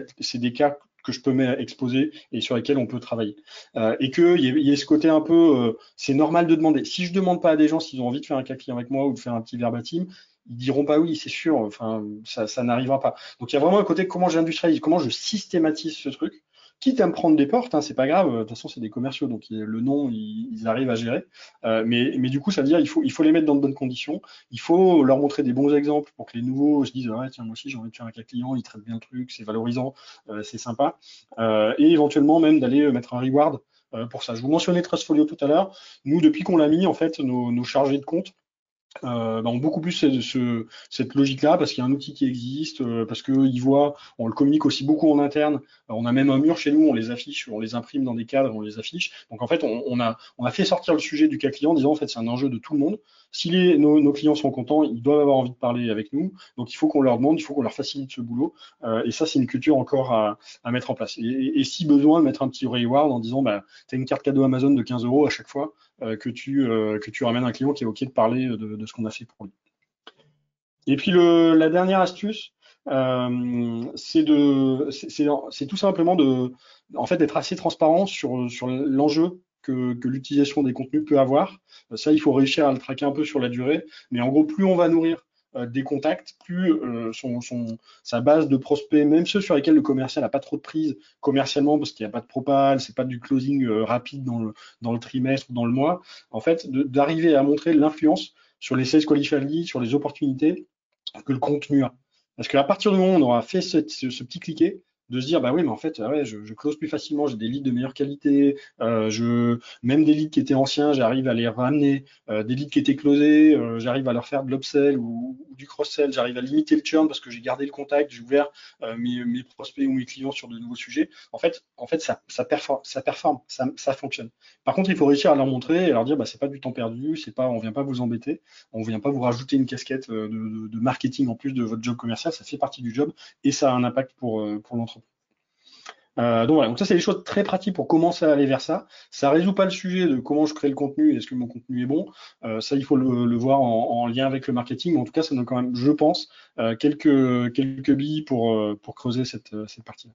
que je peux exposer et sur lesquels on peut travailler. Euh, et qu'il y, y ait ce côté un peu, euh, c'est normal de demander. Si je demande pas à des gens s'ils ont envie de faire un cas client avec moi ou de faire un petit verbatim, ils diront pas oui, c'est sûr. Enfin, ça, ça n'arrivera pas. Donc il y a vraiment un côté comment j'industrialise, comment je systématise ce truc quitte à me prendre des portes, hein, c'est pas grave, de toute façon c'est des commerciaux, donc le nom ils, arrivent à gérer. Euh, mais, mais du coup, ça veut dire il faut, il faut les mettre dans de bonnes conditions, il faut leur montrer des bons exemples pour que les nouveaux se disent ouais tiens moi aussi j'ai envie de faire un cas client, il traite bien le truc, c'est valorisant, euh, c'est sympa, euh, et éventuellement même d'aller mettre un reward pour ça. Je vous mentionnais Trustfolio tout à l'heure. Nous, depuis qu'on l'a mis, en fait, nos, nos chargés de compte euh, bah, ont beaucoup plus ce, cette logique-là parce qu'il y a un outil qui existe, euh, parce qu'ils voient, on le communique aussi beaucoup en interne. Euh, on a même un mur chez nous, on les affiche, on les imprime dans des cadres, on les affiche. Donc en fait, on, on a, on a fait sortir le sujet du cas client en disant en fait c'est un enjeu de tout le monde. Si les, nos, nos, clients sont contents, ils doivent avoir envie de parler avec nous. Donc il faut qu'on leur demande, il faut qu'on leur facilite ce boulot. Euh, et ça, c'est une culture encore à, à, mettre en place. Et, et, si besoin, mettre un petit reward en disant bah, tu une carte cadeau Amazon de 15 euros à chaque fois. Euh, que, tu, euh, que tu ramènes un client qui est OK de parler de, ce qu'on a fait pour lui. Et puis le, la dernière astuce, euh, c'est tout simplement de, en fait, d'être assez transparent sur, sur l'enjeu que, que l'utilisation des contenus peut avoir. Ça, il faut réussir à le traquer un peu sur la durée. Mais en gros, plus on va nourrir des contacts, plus euh, sa base de prospects, même ceux sur lesquels le commercial n'a pas trop de prise commercialement, parce qu'il n'y a pas de propal, c'est pas du closing euh, rapide dans le, dans le trimestre ou dans le mois, en fait, d'arriver à montrer l'influence sur les sales qualified sur les opportunités que le contenu a. Parce qu'à partir du moment où on aura fait ce petit cliquet, de se dire bah oui mais en fait ouais, je, close plus facilement j'ai des leads de meilleure qualité euh, je même des leads qui étaient anciens j'arrive à les ramener euh, des leads qui étaient closés euh, j'arrive à leur faire de l'upsell ou, ou, du cross-sell j'arrive à limiter le churn parce que j'ai gardé le contact j'ai ouvert euh, mes, mes, prospects ou mes clients sur de nouveaux sujets. En fait en fait ça, ça performe ça ça, fonctionne. Par contre il faut réussir à leur montrer et leur dire bah c'est pas du temps perdu c'est pas on vient pas vous embêter on vient pas vous rajouter une casquette de marketing en plus de votre job commercial ça fait partie du job et ça a un impact pour pour l'entreprise euh, donc voilà, donc ça c'est des choses très pratiques pour commencer à aller vers ça. Ça résout pas le sujet de comment je crée le contenu, est-ce que mon contenu est bon. Euh, ça il faut le, voir en, en, lien avec le marketing. En tout cas, ça donne quand même, je pense, euh, quelques billes pour creuser cette partie.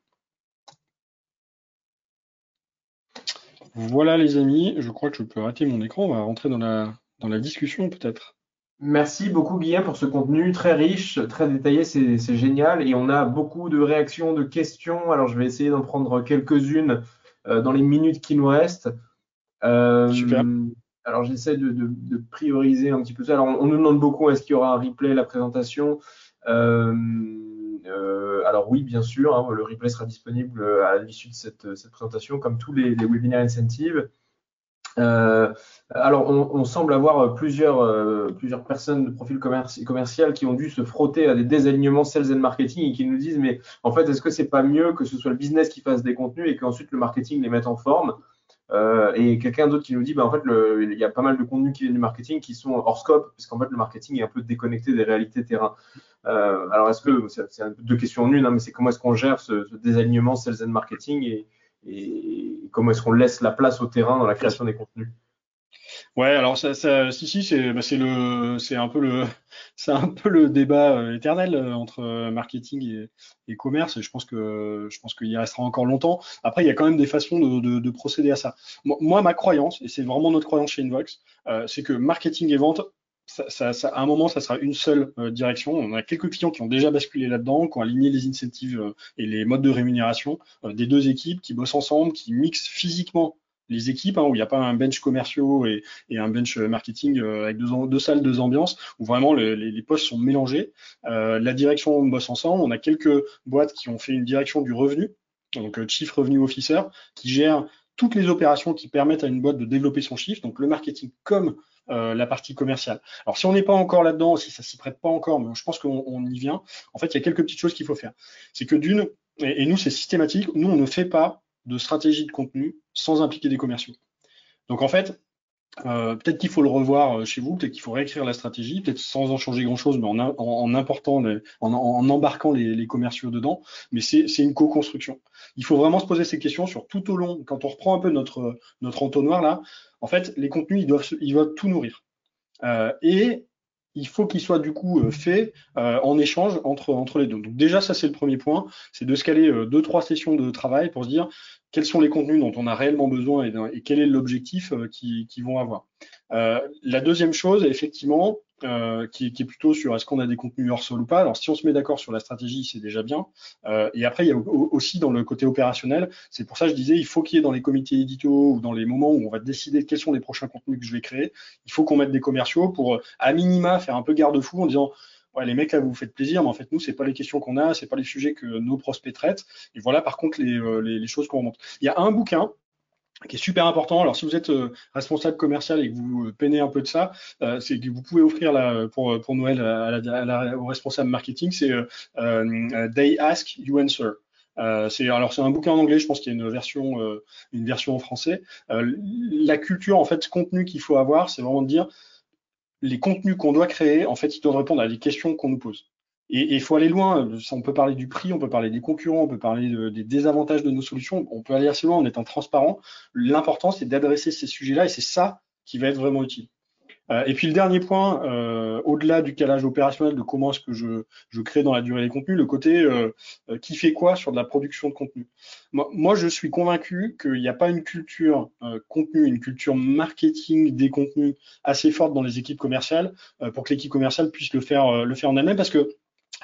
Voilà les amis, je crois que je peux arrêter mon écran. On va rentrer dans la discussion peut-être. Merci beaucoup Guillaume pour ce contenu très riche, très détaillé, c'est génial. Et on a beaucoup de réactions, de questions. Alors je vais essayer d'en prendre quelques-unes euh, dans les minutes qui nous restent. Euh, Super. Alors j'essaie de, de, de, prioriser un petit peu ça. Alors on, on nous demande beaucoup est-ce qu'il y aura un replay, la présentation? Euh, alors oui, bien sûr, hein, le replay sera disponible à l'issue de cette, cette, présentation, comme tous les, les webinaires incentives. Euh, alors, on, semble avoir plusieurs, euh, plusieurs personnes de profil commerci commercial qui ont dû se frotter à des désalignements sales and marketing et qui nous disent mais en fait est-ce que c'est pas mieux que ce soit le business qui fasse des contenus et qu'ensuite le marketing les mette en forme? Euh, et quelqu'un d'autre qui nous dit bah, en fait le, il y a pas mal de contenus qui viennent du marketing qui sont hors scope parce qu'en fait le marketing est un peu déconnecté des réalités terrain. Euh, alors est-ce que c'est deux questions en une hein, mais c'est comment est-ce qu'on gère ce, ce, désalignement sales and marketing et, et comment est-ce qu'on laisse la place au terrain dans la création des contenus? Ouais, alors ça, ça si si c'est bah, le c'est un peu le <laughs> c'est un peu le débat euh, éternel euh, entre euh, marketing et, commerce et je pense que je pense qu'il y restera encore longtemps. Après il y a quand même des façons de, de, de procéder à ça. Moi ma croyance et c'est vraiment notre croyance chez Invox, c'est que marketing et vente ça, ça, ça, à un moment, ça sera une seule euh, direction. On a quelques clients qui ont déjà basculé là-dedans, qui ont aligné les incentives euh, et les modes de rémunération euh, des deux équipes, qui bossent ensemble, qui mixent physiquement les équipes, hein, où il n'y a pas un bench commerciaux et, un bench marketing avec deux, salles, deux ambiances, où vraiment le, les, les, postes sont mélangés. la direction on bosse ensemble. On a quelques boîtes qui ont fait une direction du revenu, donc Chief Revenue Officer, qui gère toutes les opérations qui permettent à une boîte de développer son chiffre, donc le marketing comme euh, la partie commerciale. Alors si on n'est pas encore là-dedans, si ça s'y prête pas encore, mais je pense qu'on y vient, en fait, il y a quelques petites choses qu'il faut faire. C'est que d'une, et, et nous c'est systématique, nous on ne fait pas de stratégie de contenu sans impliquer des commerciaux. Donc en fait, euh, peut-être qu'il faut le revoir euh, chez vous, peut-être qu'il faut réécrire la stratégie, peut-être sans en changer grand-chose, mais en, en, en, important, les, en, en, embarquant les, les, commerciaux dedans. Mais c'est une co-construction. Il faut vraiment se poser ces questions sur tout au long. Quand on reprend un peu notre notre entonnoir là, en fait, les contenus ils doivent ils doivent tout nourrir. Euh, et il faut qu'il soit du coup euh, fait euh, en échange entre, entre les deux. Donc déjà, ça c'est le premier point, c'est de se caler euh, deux, trois sessions de travail pour se dire quels sont les contenus dont on a réellement besoin et, quel est l'objectif qu'ils qui vont avoir. Euh, la deuxième chose, effectivement, euh, qui, qui, est plutôt sur est-ce qu'on a des contenus hors sol ou pas. Alors si on se met d'accord sur la stratégie, c'est déjà bien. Euh, et après, il y a aussi dans le côté opérationnel, c'est pour ça que je disais, il faut qu'il y ait dans les comités éditos ou dans les moments où on va décider quels sont les prochains contenus que je vais créer, il faut qu'on mette des commerciaux pour à minima faire un peu garde-fou en disant ouais, les mecs là vous faites plaisir, mais en fait nous c'est pas les questions qu'on a, c'est pas les sujets que nos prospects traitent. Et voilà par contre les, euh, les, les choses qu'on remonte. Il y a un bouquin qui est super important. Alors, si vous êtes responsable commercial et que vous peinez un peu de ça, c'est que vous pouvez offrir là, pour, pour Noël à la, au responsable marketing, c'est They Ask, You Answer. Euh, c'est alors c'est un bouquin en anglais, je pense qu'il y a une version euh, une version en français. Euh, la culture en fait, ce contenu qu'il faut avoir, c'est vraiment de dire les contenus qu'on doit créer, en fait, ils doivent répondre à des questions qu'on nous pose. Et il faut aller loin. On peut parler du prix, on peut parler des concurrents, on peut parler des désavantages de nos solutions. On peut aller assez loin en étant transparent. L'important, c'est d'adresser ces sujets-là et c'est ça qui va être vraiment utile. Euh, et puis le dernier point, euh, au-delà du calage opérationnel de comment est-ce que je, je, crée dans la durée les contenus, le côté euh, qui fait quoi sur de la production de contenu. Moi, je suis convaincu qu'il n'y a pas une culture contenu, une culture marketing des contenus assez forte dans les équipes commerciales pour que l'équipe commerciale puisse le faire, le faire en elle-même parce que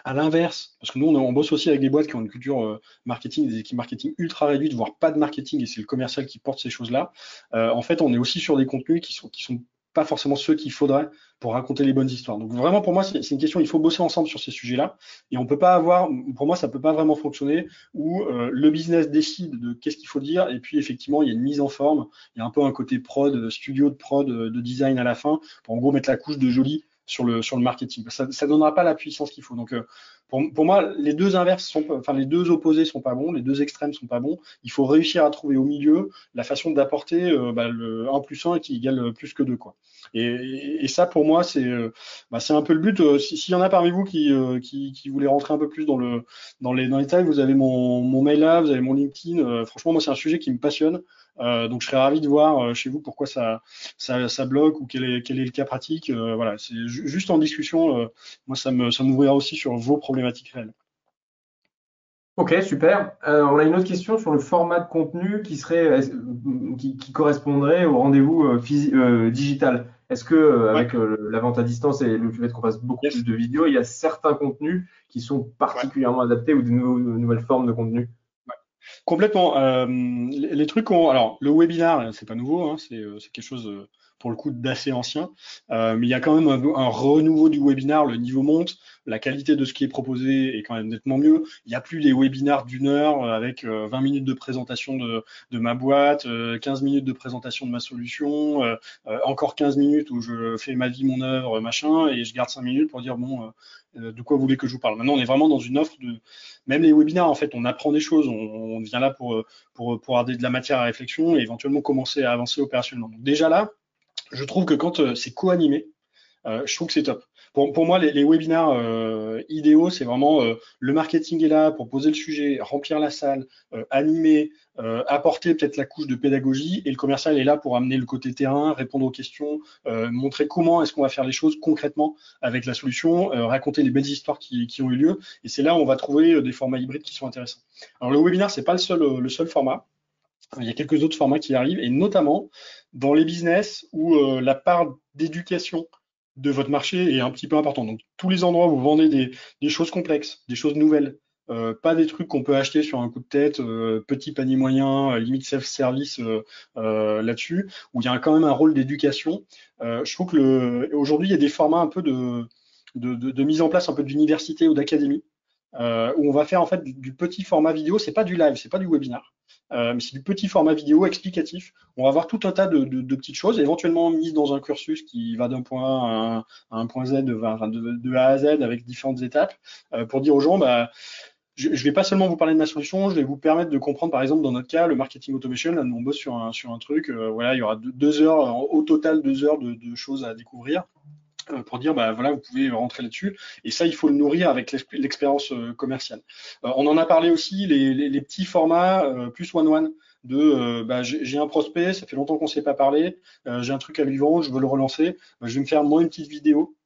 à l'inverse, parce que nous, on, bosse aussi avec des boîtes qui ont une culture marketing, des équipes marketing ultra réduites, voire pas de marketing, et c'est le commercial qui porte ces choses-là. en fait, on est aussi sur des contenus qui sont, qui sont pas forcément ceux qu'il faudrait pour raconter les bonnes histoires. Donc vraiment pour moi c'est une question, il faut bosser ensemble sur ces sujets-là et on peut pas avoir, pour moi ça peut pas vraiment fonctionner où euh, le business décide de qu'est-ce qu'il faut dire et puis effectivement il y a une mise en forme, il y a un peu un côté prod, studio de prod, de design à la fin pour en gros mettre la couche de joli sur le sur le marketing. Ça ne donnera pas la puissance qu'il faut. Donc euh, pour, moi, les deux inverses sont, enfin les deux opposés sont pas bons, les deux extrêmes sont pas bons. Il faut réussir à trouver au milieu la façon d'apporter euh, bah, le 1 plus 1 qui égale plus que 2 quoi. Et, ça pour moi c'est euh, bah, c'est un peu le but. S'il y en a parmi vous qui, qui, rentrer un peu plus dans le dans les dans les détails, vous avez mon, mon mail là, vous avez mon LinkedIn. franchement moi c'est un sujet qui me passionne. Euh, donc je serais ravi de voir euh, chez vous pourquoi ça, ça, bloque ou quel est, quel est le cas pratique. Euh, voilà, c'est juste en discussion. moi, ça me ça m'ouvrira aussi sur vos réelles. Ok, super. on a une autre question sur le format de contenu qui serait qui, qui correspondrait au rendez-vous digital. Est-ce que avec la vente à distance et le fait qu'on fasse beaucoup plus de vidéos, il y a certains contenus qui sont particulièrement adaptés ou de nouvelles formes de contenu? Complètement. Euh, les, trucs ont. Alors, le webinar, c'est pas nouveau, hein, euh, c'est quelque chose euh, pour le coup d'assez ancien, mais il y a quand même un, renouveau du webinar. Le niveau monte, la qualité de ce qui est proposé est quand même nettement mieux. Il n'y a plus des webinars d'une heure avec 20 minutes de présentation de, de ma boîte, 15 minutes de présentation de ma solution, encore 15 minutes où je fais ma vie, mon œuvre, machin, et je garde 5 minutes pour dire bon euh, de quoi vous voulez que je vous parle. Maintenant, on est vraiment dans une offre de, même les webinaires, en fait, on apprend des choses, on, vient là pour, pour, pour avoir de la matière à réflexion et éventuellement commencer à avancer opérationnellement. Donc déjà là, je trouve que quand euh, c'est co-animé, euh, je trouve que c'est top. Pour, moi, les, les webinaires euh, idéaux, c'est vraiment le marketing est là pour poser le sujet, remplir la salle, animer, apporter peut-être la couche de pédagogie, et le commercial est là pour amener le côté terrain, répondre aux questions, montrer comment est-ce qu'on va faire les choses concrètement avec la solution, raconter les belles histoires qui, ont eu lieu, et c'est là où on va trouver des formats hybrides qui sont intéressants. Alors le webinaire, c'est pas le seul format. Il y a quelques autres formats qui arrivent, et notamment dans les business où la part d'éducation de votre marché est un petit peu important. Donc tous les endroits où vous vendez des, choses complexes, des choses nouvelles, euh, pas des trucs qu'on peut acheter sur un coup de tête, euh, petit panier moyen, euh, limite self-service là-dessus, où il y a quand même un rôle d'éducation. je trouve que aujourd'hui, il y a des formats un peu de, de, mise en place un peu d'université ou d'académie, où on va faire en fait du, petit format vidéo. C'est pas du live, c'est pas du webinar. Euh, mais c'est du petit format vidéo explicatif. On va voir tout un tas de, petites choses, éventuellement mises dans un cursus qui va d'un point A à un, point Z, de, A à Z avec différentes étapes, euh, pour dire aux gens, bah, je ne vais pas seulement vous parler de ma solution, je vais vous permettre de comprendre, par exemple, dans notre cas, le marketing automation. Là, nous, on bosse sur un, sur un truc. Euh, voilà, il y aura deux, heures, au total, deux heures de, choses à découvrir pour dire bah voilà vous pouvez rentrer là-dessus et ça il faut le nourrir avec l'expérience euh, commerciale. Euh, on en a parlé aussi les, petits formats euh, plus one one de bah, j'ai un prospect, ça fait longtemps qu'on ne s'est pas parlé, j'ai un truc à lui vendre, je veux le relancer, bah, je vais me faire moi une petite vidéo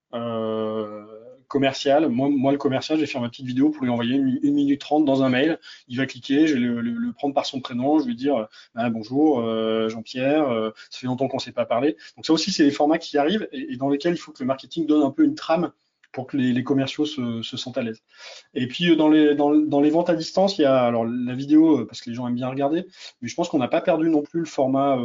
commercial. Moi, le commercial, je vais faire ma petite vidéo pour lui envoyer une, minute trente dans un mail. Il va cliquer, je vais le, prendre par son prénom, je vais dire euh, bah, bonjour euh, Jean-Pierre, euh, ça fait longtemps qu'on ne s'est pas parlé. Donc ça aussi, c'est des formats qui arrivent et, dans lesquels il faut que le marketing donne un peu une trame pour que les, commerciaux se, sentent à l'aise. Et puis dans les, dans, les ventes à distance, il y a alors la vidéo parce que les gens aiment bien regarder, mais je pense qu'on n'a pas perdu non plus le, format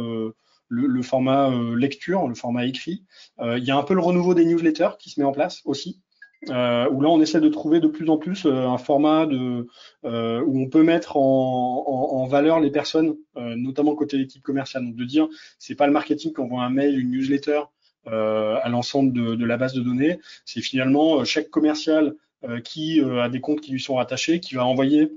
lecture, le format écrit. il y a un peu le renouveau des newsletters qui se met en place aussi. Euh, où là on essaie de trouver de plus en plus euh, un format euh, où on peut mettre en, valeur les personnes, euh, notamment côté équipe commerciale. Donc de dire, c'est pas le marketing qui envoie un mail, une newsletter à l'ensemble de, de, la base de données, c'est finalement chaque commercial qui a des comptes qui lui sont rattachés, qui va envoyer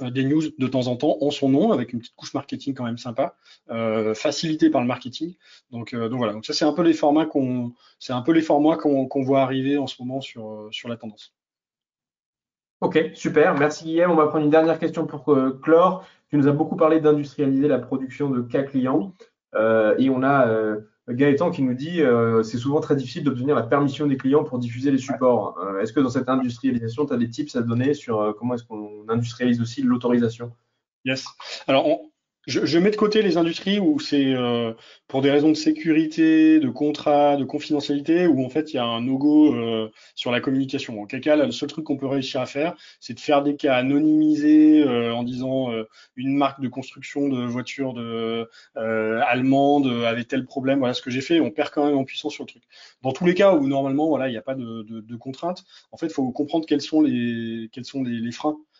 des news de temps en temps en son nom avec une petite couche marketing quand même sympa, euh, facilité par le marketing. Donc, euh, donc voilà. Donc ça c'est un peu les formats qu'on, c'est un peu les formats qu'on voit arriver en ce moment sur euh, sur la tendance. Ok, super. Merci Guillaume. On va prendre une dernière question pour clore. Tu nous as beaucoup parlé d'industrialiser la production de cas clients et on a Gaëtan qui nous dit euh, c'est souvent très difficile d'obtenir la permission des clients pour diffuser les supports. Euh, est-ce que dans cette industrialisation, tu as des tips à donner sur euh, comment est-ce qu'on industrialise aussi l'autorisation? Yes. Alors, on, je, je, mets de côté les industries où c'est euh, pour des raisons de sécurité, de contrat, de confidentialité, où en fait il y a un no-go euh, sur la communication. En quel cas, le seul truc qu'on peut réussir à faire, c'est de faire des cas anonymisés euh, en disant une marque de construction de voiture de, allemande avait tel problème. Voilà ce que j'ai fait. On perd quand même en puissance sur le truc. Dans tous les cas où normalement voilà il n'y a pas de, de, de contraintes, en fait il faut comprendre quels sont les quels sont les, les freins euh,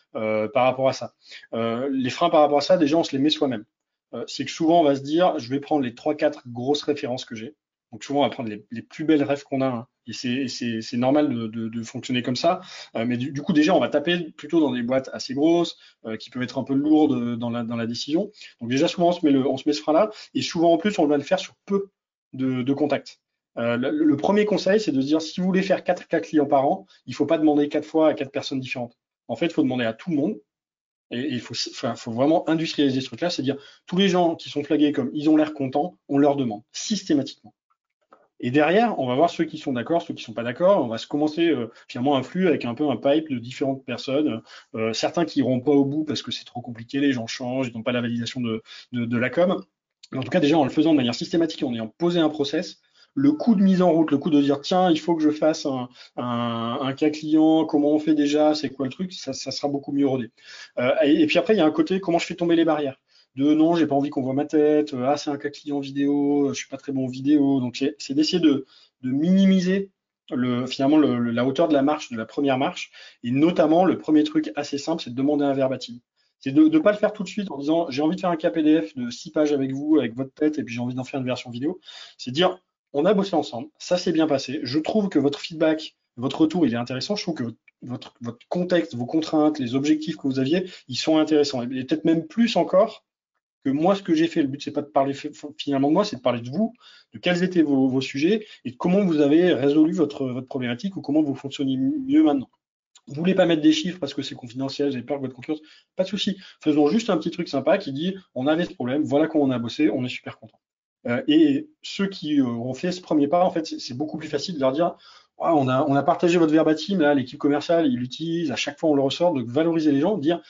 par rapport à ça. Euh, les freins par rapport à ça, déjà, on se les met soi-même. Euh, c'est que souvent, on va se dire, je vais prendre les trois, quatre grosses références que j'ai. Donc souvent, on va prendre les, plus belles rêves qu'on a. Hein. Et c'est normal de, de, de, fonctionner comme ça. mais du, coup, déjà, on va taper plutôt dans des boîtes assez grosses, qui peuvent être un peu lourdes dans la, dans la décision. Donc déjà, souvent, on se met, le, on se met ce frein-là. Et souvent, en plus, on va le faire sur peu de, de contacts. Euh, le, premier conseil, c'est de se dire, si vous voulez faire 4 cas clients par an, il ne faut pas demander quatre fois à quatre personnes différentes. En fait, il faut demander à tout le monde. Et il faut, vraiment industrialiser ce truc-là, c'est-à-dire tous les gens qui sont flagués comme ils ont l'air contents, on leur demande systématiquement. Et derrière, on va voir ceux qui sont d'accord, ceux qui sont pas d'accord. On va se commencer euh, finalement un flux avec un peu un pipe de différentes personnes. Euh, certains qui iront pas au bout parce que c'est trop compliqué, les gens changent, ils n'ont pas la validation de la com. Mais en tout cas, déjà en le faisant de manière systématique, en ayant posé un process, le coût de mise en route, le coût de dire tiens, il faut que je fasse un, un, cas client, comment on fait déjà, c'est quoi le truc, ça, ça sera beaucoup mieux rodé. Euh, et, puis après, il y a un côté comment je fais tomber les barrières? De non, j'ai pas envie qu'on voit ma tête, euh, ah c'est un cas client vidéo, je suis pas très bon en vidéo, donc c'est d'essayer de, de, minimiser le, finalement le, la hauteur de la marche, de la première marche, et notamment le premier truc assez simple, c'est de demander un verbatim c'est de ne pas le faire tout de suite en disant j'ai envie de faire un cas PDF de six pages avec vous, avec votre tête, et puis j'ai envie d'en faire une version vidéo. C'est dire on a bossé ensemble, ça s'est bien passé. Je trouve que votre feedback, votre retour, il est intéressant. Je trouve que votre, contexte, vos contraintes, les objectifs que vous aviez, ils sont intéressants. Et peut-être même plus encore que moi, ce que j'ai fait. Le but, c'est pas de parler finalement de moi, c'est de parler de vous, de quels étaient vos, sujets et de comment vous avez résolu votre, problématique ou comment vous fonctionnez mieux maintenant. Vous voulez pas mettre des chiffres parce que c'est confidentiel, j'ai peur que votre concurrence, pas de souci. Faisons juste un petit truc sympa qui dit on avait ce problème, voilà comment on a bossé, on est super content. Euh, et ceux qui euh, ont fait ce premier pas, en fait, c'est beaucoup plus facile de leur dire on, a, on a partagé votre verbatim, là, l'équipe commerciale, il l'utilise, à chaque fois on le ressort, de valoriser les gens, de dire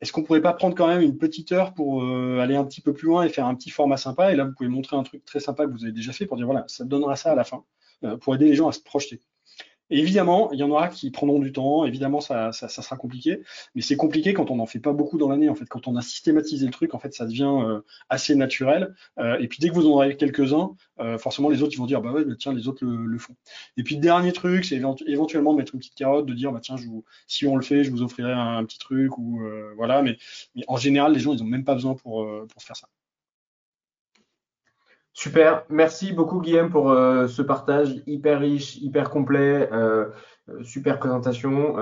est-ce qu'on pourrait pas prendre quand même une petite heure pour euh, aller un petit peu plus loin et faire un petit format sympa? Et là, vous pouvez montrer un truc très sympa que vous avez déjà fait pour dire voilà, ça donnera ça à la fin, pour aider les gens à se projeter évidemment, il y en aura qui prendront du temps, évidemment, ça, ça, sera compliqué, mais c'est compliqué quand on n'en fait pas beaucoup dans l'année. En fait, quand on a systématisé le truc, en fait, ça devient euh, assez naturel. Euh, et puis, dès que vous en aurez quelques-uns, euh, forcément, les autres, ils vont dire, bah ouais, bah, tiens, les autres le, font. Et puis, dernier truc, c'est éventuellement mettre une petite carotte, de dire, bah tiens, je vous, si on le fait, je vous offrirai un, petit truc, ou voilà. Mais, mais, en général, les gens, ils n'ont même pas besoin pour, pour faire ça. Super, merci beaucoup Guillaume pour euh, ce partage hyper riche, hyper complet, euh, euh, super présentation.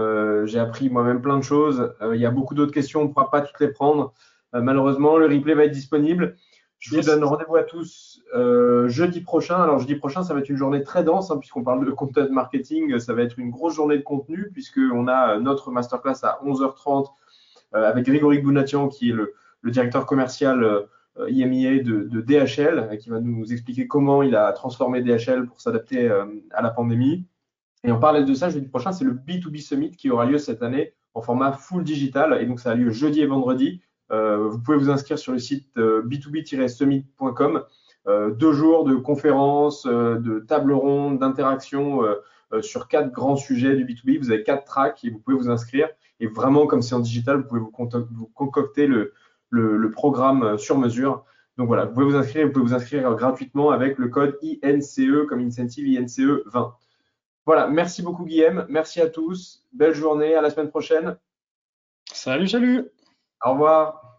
J'ai appris moi-même plein de choses. il y a beaucoup d'autres questions, on ne pourra pas toutes les prendre. malheureusement, le replay va être disponible. Je vous donne rendez-vous à tous jeudi prochain. Alors jeudi prochain, ça va être une journée très dense hein, puisqu'on parle de content marketing. Ça va être une grosse journée de contenu puisqu'on a notre masterclass à 11h30 avec Grégory Bounatian qui est le, le directeur commercial IMIA euh, de, de, DHL, euh, qui va nous expliquer comment il a transformé DHL pour s'adapter euh, à la pandémie. Et en parallèle de ça, jeudi prochain, c'est le B2B Summit qui aura lieu cette année en format full digital. Et donc, ça a lieu jeudi et vendredi. vous pouvez vous inscrire sur le site b2b-summit.com. deux jours de conférences, de tables rondes, d'interactions sur quatre grands sujets du B2B. Vous avez quatre tracks et vous pouvez vous inscrire. Et vraiment, comme c'est en digital, vous pouvez vous, concocter le, le, programme euh, sur mesure. Donc voilà, vous pouvez vous inscrire, vous pouvez vous inscrire gratuitement avec le code INCE comme incentive INCE 20. Voilà, merci beaucoup Guillaume, merci à tous, belle journée, à la semaine prochaine. Salut, salut. Au revoir.